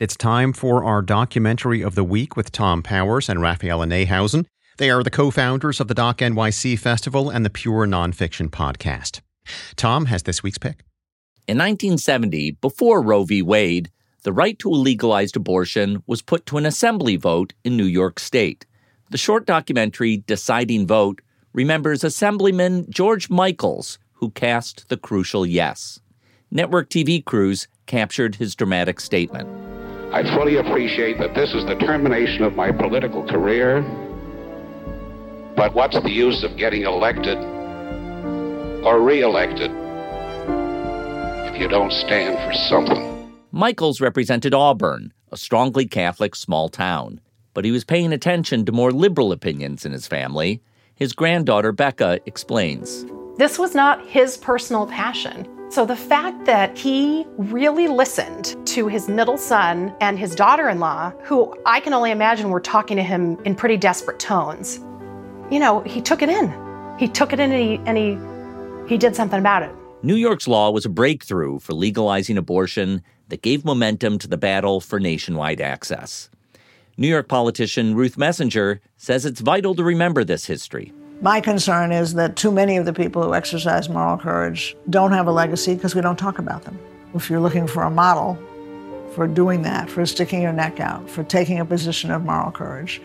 It's time for our documentary of the week with Tom Powers and Raphaela Neihausen. They are the co founders of the Doc NYC Festival and the Pure Nonfiction Podcast. Tom has this week's pick. In 1970, before Roe v. Wade, the right to a legalized abortion was put to an assembly vote in New York State. The short documentary Deciding Vote remembers Assemblyman George Michaels, who cast the crucial yes. Network TV crews captured his dramatic statement. I fully appreciate that this is the termination of my political career, but what's the use of getting elected or reelected if you don't stand for something? Michaels represented Auburn, a strongly Catholic small town, but he was paying attention to more liberal opinions in his family. His granddaughter, Becca, explains. This was not his personal passion. So the fact that he really listened to his middle son and his daughter in law, who I can only imagine were talking to him in pretty desperate tones, you know, he took it in. He took it in and he, and he, he did something about it. New York's law was a breakthrough for legalizing abortion that gave momentum to the battle for nationwide access. New York politician Ruth Messinger says it's vital to remember this history. My concern is that too many of the people who exercise moral courage don't have a legacy because we don't talk about them. If you're looking for a model for doing that, for sticking your neck out, for taking a position of moral courage,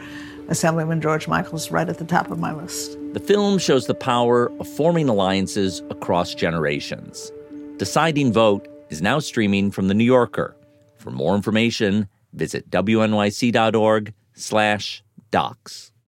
Assemblyman George Michaels is right at the top of my list. The film shows the power of forming alliances across generations. Deciding Vote is now streaming from The New Yorker. For more information, visit wnyc.org slash docs.